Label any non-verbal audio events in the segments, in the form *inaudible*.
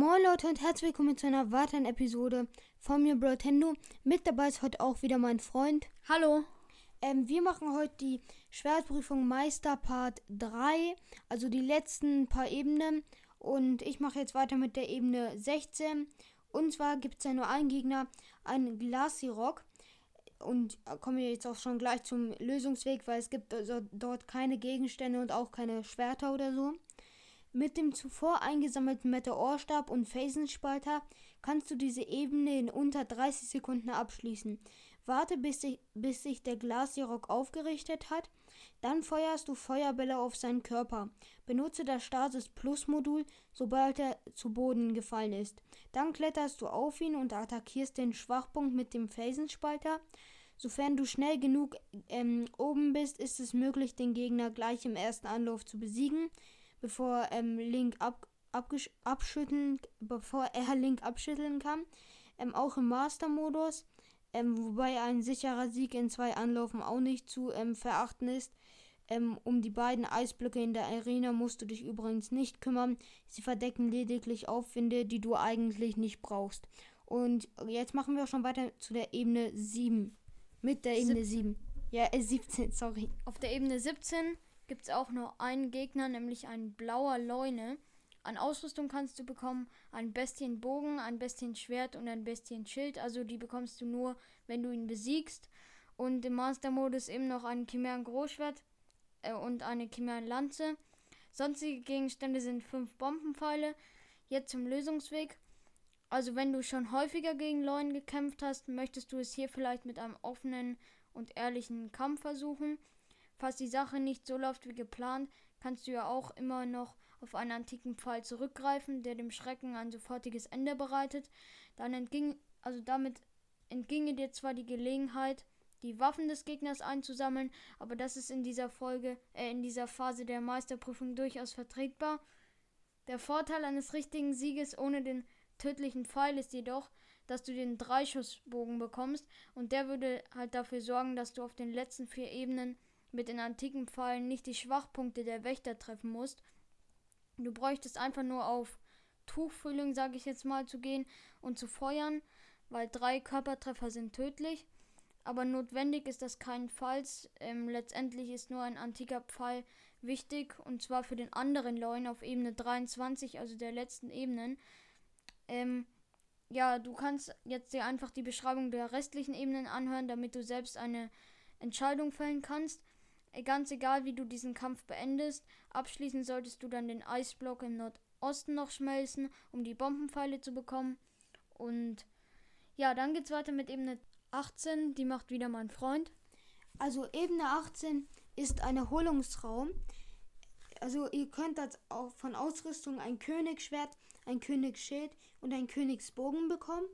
Moin Leute und herzlich willkommen zu einer weiteren Episode von mir Brotendo. Mit dabei ist heute auch wieder mein Freund. Hallo. Ähm, wir machen heute die Schwertprüfung Meister Part 3, also die letzten paar Ebenen. Und ich mache jetzt weiter mit der Ebene 16. Und zwar gibt es ja nur einen Gegner, einen Glacirock. Und kommen wir jetzt auch schon gleich zum Lösungsweg, weil es gibt also dort keine Gegenstände und auch keine Schwerter oder so. Mit dem zuvor eingesammelten Meteorstab und Phasenspalter kannst du diese Ebene in unter 30 Sekunden abschließen. Warte, bis sich, bis sich der Glasierrock aufgerichtet hat. Dann feuerst du Feuerbälle auf seinen Körper. Benutze das Stasis Plus Modul, sobald er zu Boden gefallen ist. Dann kletterst du auf ihn und attackierst den Schwachpunkt mit dem Phasenspalter. Sofern du schnell genug ähm, oben bist, ist es möglich, den Gegner gleich im ersten Anlauf zu besiegen bevor ähm, Link ab, abschütteln, bevor er Link abschütteln kann. Ähm, auch im Master-Modus, ähm, wobei ein sicherer Sieg in zwei Anlaufen auch nicht zu ähm, verachten ist. Ähm, um die beiden Eisblöcke in der Arena musst du dich übrigens nicht kümmern. Sie verdecken lediglich Aufwinde, die du eigentlich nicht brauchst. Und jetzt machen wir schon weiter zu der Ebene 7. Mit der Ebene 7. Ja, äh, 17, sorry. Auf der Ebene 17 gibt es auch nur einen Gegner, nämlich ein blauer Leune. An Ausrüstung kannst du bekommen ein Bestienbogen, ein Bestienschwert und ein Bestienschild. Also die bekommst du nur, wenn du ihn besiegst. Und im Master-Modus eben noch ein Chimären-Großschwert äh, und eine Chimären-Lanze. Sonstige Gegenstände sind fünf Bombenpfeile. Jetzt zum Lösungsweg. Also wenn du schon häufiger gegen Leuen gekämpft hast, möchtest du es hier vielleicht mit einem offenen und ehrlichen Kampf versuchen. Falls die Sache nicht so läuft wie geplant, kannst du ja auch immer noch auf einen antiken Pfeil zurückgreifen, der dem Schrecken ein sofortiges Ende bereitet. Dann entging, also damit entginge dir zwar die Gelegenheit, die Waffen des Gegners einzusammeln, aber das ist in dieser Folge, äh, in dieser Phase der Meisterprüfung durchaus vertretbar. Der Vorteil eines richtigen Sieges ohne den tödlichen Pfeil ist jedoch, dass du den Dreischussbogen bekommst und der würde halt dafür sorgen, dass du auf den letzten vier Ebenen mit den antiken Pfeilen nicht die Schwachpunkte der Wächter treffen musst. Du bräuchtest einfach nur auf Tuchfühlung, sage ich jetzt mal, zu gehen und zu feuern, weil drei Körpertreffer sind tödlich. Aber notwendig ist das keinenfalls. Ähm, letztendlich ist nur ein antiker Pfeil wichtig und zwar für den anderen Leuen auf Ebene 23, also der letzten Ebenen. Ähm, ja, du kannst jetzt dir einfach die Beschreibung der restlichen Ebenen anhören, damit du selbst eine Entscheidung fällen kannst. Ganz egal, wie du diesen Kampf beendest, abschließend solltest du dann den Eisblock im Nordosten noch schmelzen, um die Bombenpfeile zu bekommen. Und ja, dann geht's weiter mit Ebene 18, die macht wieder mein Freund. Also Ebene 18 ist ein Erholungsraum. Also ihr könnt das auch von Ausrüstung ein Königsschwert, ein Königsschild und ein Königsbogen bekommen.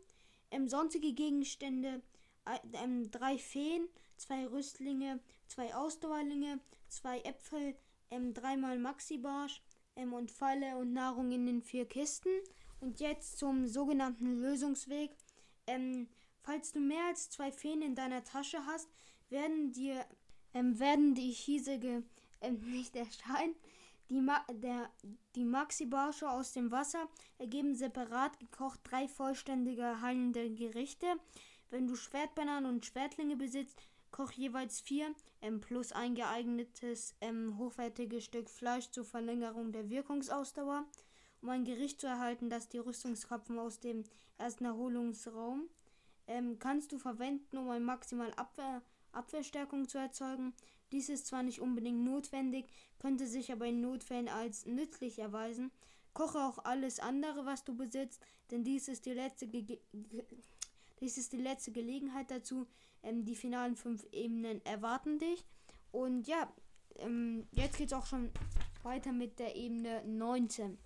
Ähm, sonstige Gegenstände, äh, ähm, drei Feen, zwei Rüstlinge, zwei Ausdauerlinge, zwei Äpfel, ähm, dreimal Maxi-Barsch ähm, und Pfeile und Nahrung in den vier Kisten. Und jetzt zum sogenannten Lösungsweg. Ähm, falls du mehr als zwei Feen in deiner Tasche hast, werden dir ähm, werden die hiesige ähm, *laughs* nicht erscheinen. Die, Ma der, die Maxi-Barsche aus dem Wasser ergeben separat gekocht drei vollständige heilende Gerichte. Wenn du Schwertbananen und Schwertlinge besitzt, Koch jeweils vier ähm, plus ein geeignetes ähm, hochwertiges Stück Fleisch zur Verlängerung der Wirkungsausdauer, um ein Gericht zu erhalten, das die Rüstungskapfen aus dem ersten Erholungsraum ähm, kannst du verwenden, um eine maximale Abwehr, Abwehrstärkung zu erzeugen. Dies ist zwar nicht unbedingt notwendig, könnte sich aber in Notfällen als nützlich erweisen. Koche auch alles andere, was du besitzt, denn dies ist die letzte, Ge dies ist die letzte Gelegenheit dazu, ähm, die finalen fünf Ebenen erwarten dich. Und ja, ähm, jetzt es auch schon weiter mit der Ebene 19.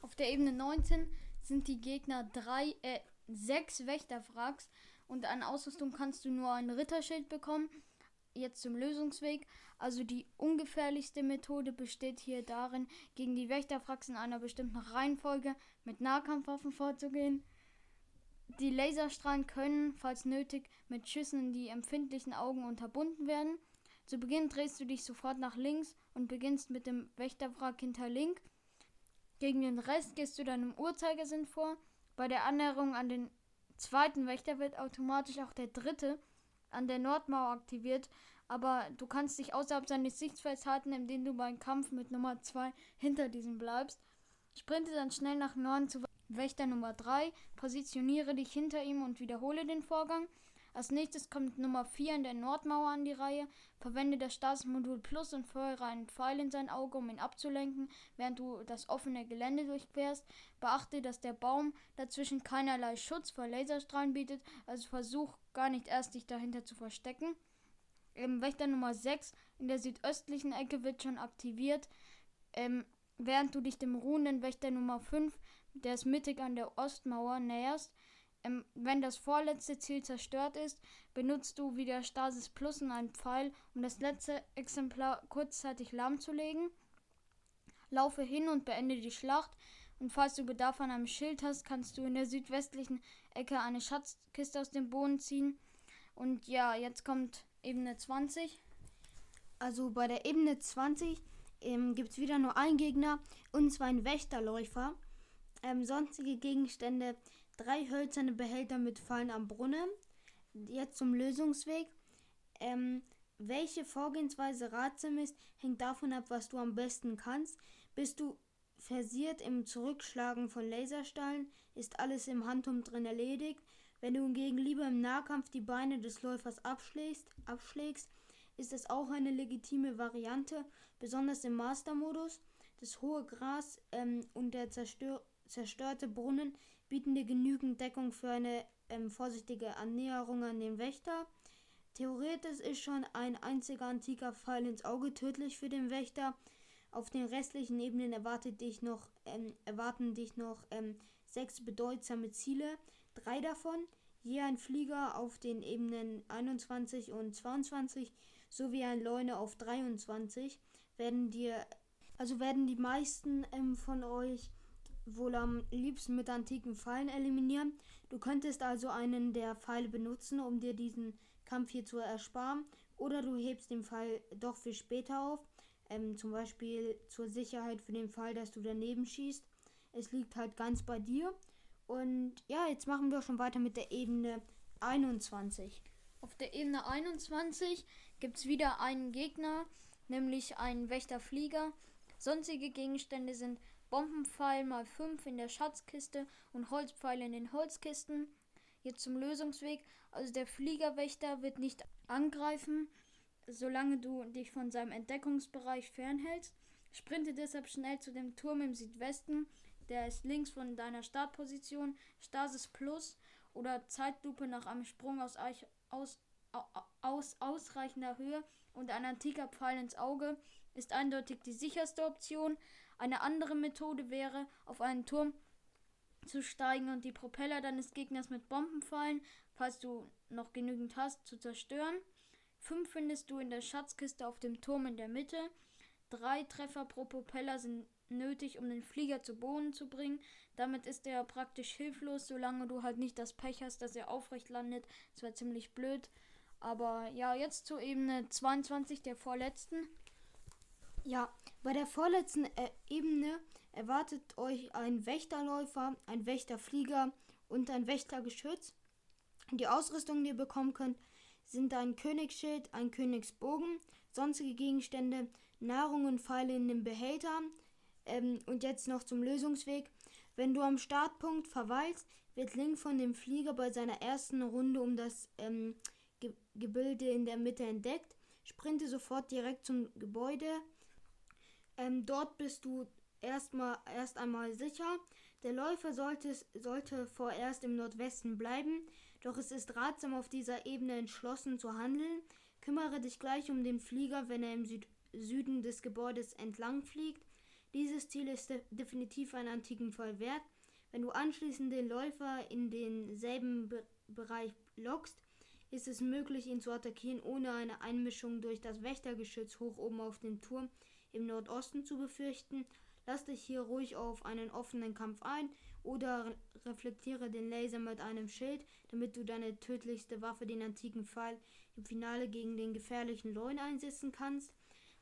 Auf der Ebene 19 sind die Gegner drei, äh, sechs Wächterfrags und an Ausrüstung kannst du nur ein Ritterschild bekommen. Jetzt zum Lösungsweg. Also die ungefährlichste Methode besteht hier darin, gegen die Wächterfrags in einer bestimmten Reihenfolge mit Nahkampfwaffen vorzugehen. Die Laserstrahlen können, falls nötig, mit Schüssen in die empfindlichen Augen unterbunden werden. Zu Beginn drehst du dich sofort nach links und beginnst mit dem Wächterwrack hinter Link. Gegen den Rest gehst du dann im Uhrzeigersinn vor. Bei der Annäherung an den zweiten Wächter wird automatisch auch der dritte an der Nordmauer aktiviert, aber du kannst dich außerhalb seines Sichtfelds halten, indem du beim Kampf mit Nummer 2 hinter diesem bleibst. Sprinte dann schnell nach Norden zu Wächter Nummer 3, positioniere dich hinter ihm und wiederhole den Vorgang. Als nächstes kommt Nummer 4 in der Nordmauer an die Reihe. Verwende das Stasismodul Plus und feuere einen Pfeil in sein Auge, um ihn abzulenken, während du das offene Gelände durchquerst. Beachte, dass der Baum dazwischen keinerlei Schutz vor Laserstrahlen bietet, also versuch gar nicht erst dich dahinter zu verstecken. Ähm, Wächter Nummer 6 in der südöstlichen Ecke wird schon aktiviert. Ähm, während du dich dem ruhenden Wächter Nummer 5, der ist mittig an der Ostmauer, näherst. Ähm, wenn das vorletzte Ziel zerstört ist, benutzt du wieder Stasis Plus und einen Pfeil, um das letzte Exemplar kurzzeitig lahmzulegen. Laufe hin und beende die Schlacht. Und falls du Bedarf an einem Schild hast, kannst du in der südwestlichen Ecke eine Schatzkiste aus dem Boden ziehen. Und ja, jetzt kommt Ebene 20. Also bei der Ebene 20 ähm, gibt es wieder nur einen Gegner und zwar einen Wächterläufer. Ähm, sonstige Gegenstände, drei hölzerne Behälter mit Fallen am Brunnen. Jetzt zum Lösungsweg. Ähm, welche Vorgehensweise ratsam ist, hängt davon ab, was du am besten kannst. Bist du versiert im Zurückschlagen von Laserstahlen, ist alles im Handtum drin erledigt. Wenn du hingegen lieber im Nahkampf die Beine des Läufers abschlägst, abschlägst ist es auch eine legitime Variante, besonders im Master-Modus. Das hohe Gras ähm, und der zerstör zerstörte Brunnen bieten dir genügend Deckung für eine ähm, vorsichtige Annäherung an den Wächter. Theoretisch ist schon ein einziger antiker Pfeil ins Auge tödlich für den Wächter. Auf den restlichen Ebenen erwartet dich noch, ähm, erwarten dich noch ähm, sechs bedeutsame Ziele. Drei davon, je ein Flieger auf den Ebenen 21 und 22 sowie ein Leune auf 23, werden dir, also werden die meisten ähm, von euch wohl am liebsten mit antiken Pfeilen eliminieren. Du könntest also einen der Pfeile benutzen, um dir diesen Kampf hier zu ersparen, oder du hebst den Pfeil doch für später auf, ähm, zum Beispiel zur Sicherheit für den Fall, dass du daneben schießt. Es liegt halt ganz bei dir. Und ja, jetzt machen wir schon weiter mit der Ebene 21. Auf der Ebene 21 gibt es wieder einen Gegner, nämlich einen Wächterflieger. Sonstige Gegenstände sind Bombenpfeil mal 5 in der Schatzkiste und Holzpfeile in den Holzkisten. Jetzt zum Lösungsweg. Also der Fliegerwächter wird nicht angreifen, solange du dich von seinem Entdeckungsbereich fernhältst. Sprinte deshalb schnell zu dem Turm im Südwesten der ist links von deiner Startposition. Stasis Plus oder Zeitlupe nach einem Sprung aus, aus, aus ausreichender Höhe und ein antiker Pfeil ins Auge ist eindeutig die sicherste Option. Eine andere Methode wäre, auf einen Turm zu steigen und die Propeller deines Gegners mit Bombenpfeilen, falls du noch genügend hast, zu zerstören. Fünf findest du in der Schatzkiste auf dem Turm in der Mitte. Drei Treffer pro Propeller sind nötig, um den Flieger zu Boden zu bringen. Damit ist er praktisch hilflos, solange du halt nicht das Pech hast, dass er aufrecht landet. Das wäre ziemlich blöd. Aber ja, jetzt zur Ebene 22, der vorletzten. Ja, bei der vorletzten äh, Ebene erwartet euch ein Wächterläufer, ein Wächterflieger und ein Wächtergeschütz. Die Ausrüstung, die ihr bekommen könnt, sind ein Königsschild, ein Königsbogen, sonstige Gegenstände, Nahrung und Pfeile in den Behälter, ähm, und jetzt noch zum Lösungsweg. Wenn du am Startpunkt verweilst, wird Link von dem Flieger bei seiner ersten Runde um das ähm, Ge Gebilde in der Mitte entdeckt. Sprinte sofort direkt zum Gebäude. Ähm, dort bist du erstmal erst einmal sicher. Der Läufer sollte, sollte vorerst im Nordwesten bleiben, doch es ist ratsam, auf dieser Ebene entschlossen zu handeln. Kümmere dich gleich um den Flieger, wenn er im Süd Süden des Gebäudes entlang fliegt. Dieses Ziel ist de definitiv einen antiken Fall wert. Wenn du anschließend den Läufer in denselben Be Bereich lockst, ist es möglich, ihn zu attackieren, ohne eine Einmischung durch das Wächtergeschütz hoch oben auf dem Turm im Nordosten zu befürchten. Lass dich hier ruhig auf einen offenen Kampf ein oder reflektiere den Laser mit einem Schild, damit du deine tödlichste Waffe, den antiken Pfeil, im Finale gegen den gefährlichen Leuen einsetzen kannst.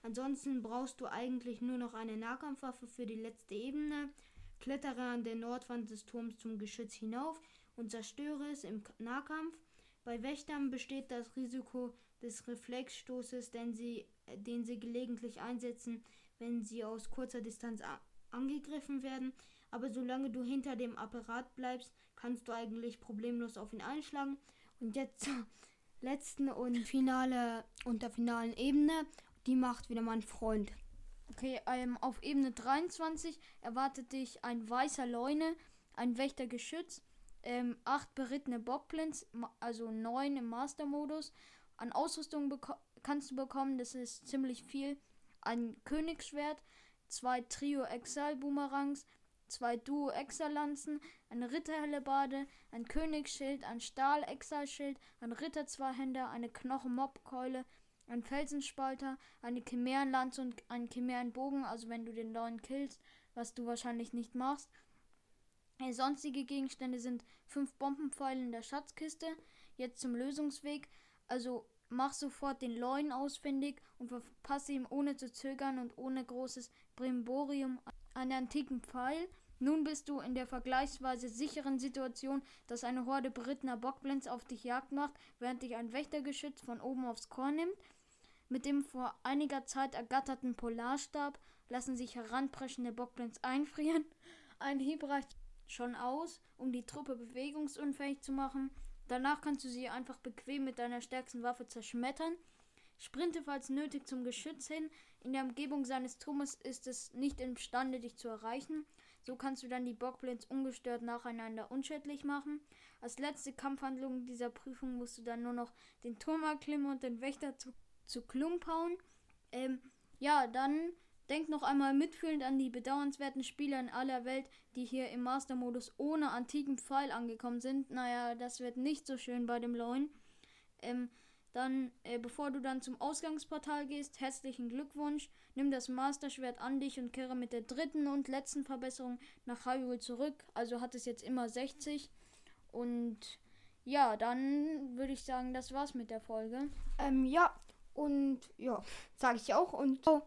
Ansonsten brauchst du eigentlich nur noch eine Nahkampfwaffe für die letzte Ebene. Klettere an der Nordwand des Turms zum Geschütz hinauf und zerstöre es im Nahkampf. Bei Wächtern besteht das Risiko des Reflexstoßes, den sie, den sie gelegentlich einsetzen, wenn sie aus kurzer Distanz angegriffen werden. Aber solange du hinter dem Apparat bleibst, kannst du eigentlich problemlos auf ihn einschlagen. Und jetzt zur letzten und finale und der finalen Ebene. Die macht wieder mein Freund. Okay, ähm, auf Ebene 23 erwartet dich ein weißer Leune, ein Wächtergeschütz, ähm, acht berittene Bockblins, also neun im Master-Modus. An Ausrüstung kannst du bekommen, das ist ziemlich viel. Ein Königsschwert, zwei Trio Exal Boomerangs, zwei Duo Exalanzen, eine Ritterhellebade, ein Königsschild, ein Stahl Exalschild, ein Ritter Zweihänder, eine Knochen Mobkeule, ein Felsenspalter, eine Chimärenlanze und ein Chimärenbogen, also wenn du den neuen killst, was du wahrscheinlich nicht machst. Äh, sonstige Gegenstände sind fünf Bombenpfeile in der Schatzkiste. Jetzt zum Lösungsweg. Also mach sofort den Leuen ausfindig und verpasse ihm ohne zu zögern und ohne großes Brimborium einen antiken Pfeil. Nun bist du in der vergleichsweise sicheren Situation, dass eine Horde berittener Bockblends auf dich Jagd macht, während dich ein Wächtergeschütz von oben aufs Korn nimmt. Mit dem vor einiger Zeit ergatterten Polarstab lassen sich heranpreschende Bockblends einfrieren. Ein Hieb reicht schon aus, um die Truppe bewegungsunfähig zu machen. Danach kannst du sie einfach bequem mit deiner stärksten Waffe zerschmettern. Sprinte falls nötig zum Geschütz hin. In der Umgebung seines Turmes ist es nicht imstande, dich zu erreichen. So kannst du dann die Bockblends ungestört nacheinander unschädlich machen. Als letzte Kampfhandlung dieser Prüfung musst du dann nur noch den Turm erklimmen und den Wächter zu zu Klump hauen. Ähm, ja, dann denkt noch einmal mitfühlend an die bedauernswerten Spieler in aller Welt, die hier im Master-Modus ohne antiken Pfeil angekommen sind. Naja, das wird nicht so schön bei dem Loin. Ähm, dann, äh, bevor du dann zum Ausgangsportal gehst, herzlichen Glückwunsch. Nimm das Master-Schwert an dich und kehre mit der dritten und letzten Verbesserung nach Hyrule zurück. Also hat es jetzt immer 60. Und ja, dann würde ich sagen, das war's mit der Folge. Ähm, ja, und ja, sage ich auch. Und ciao.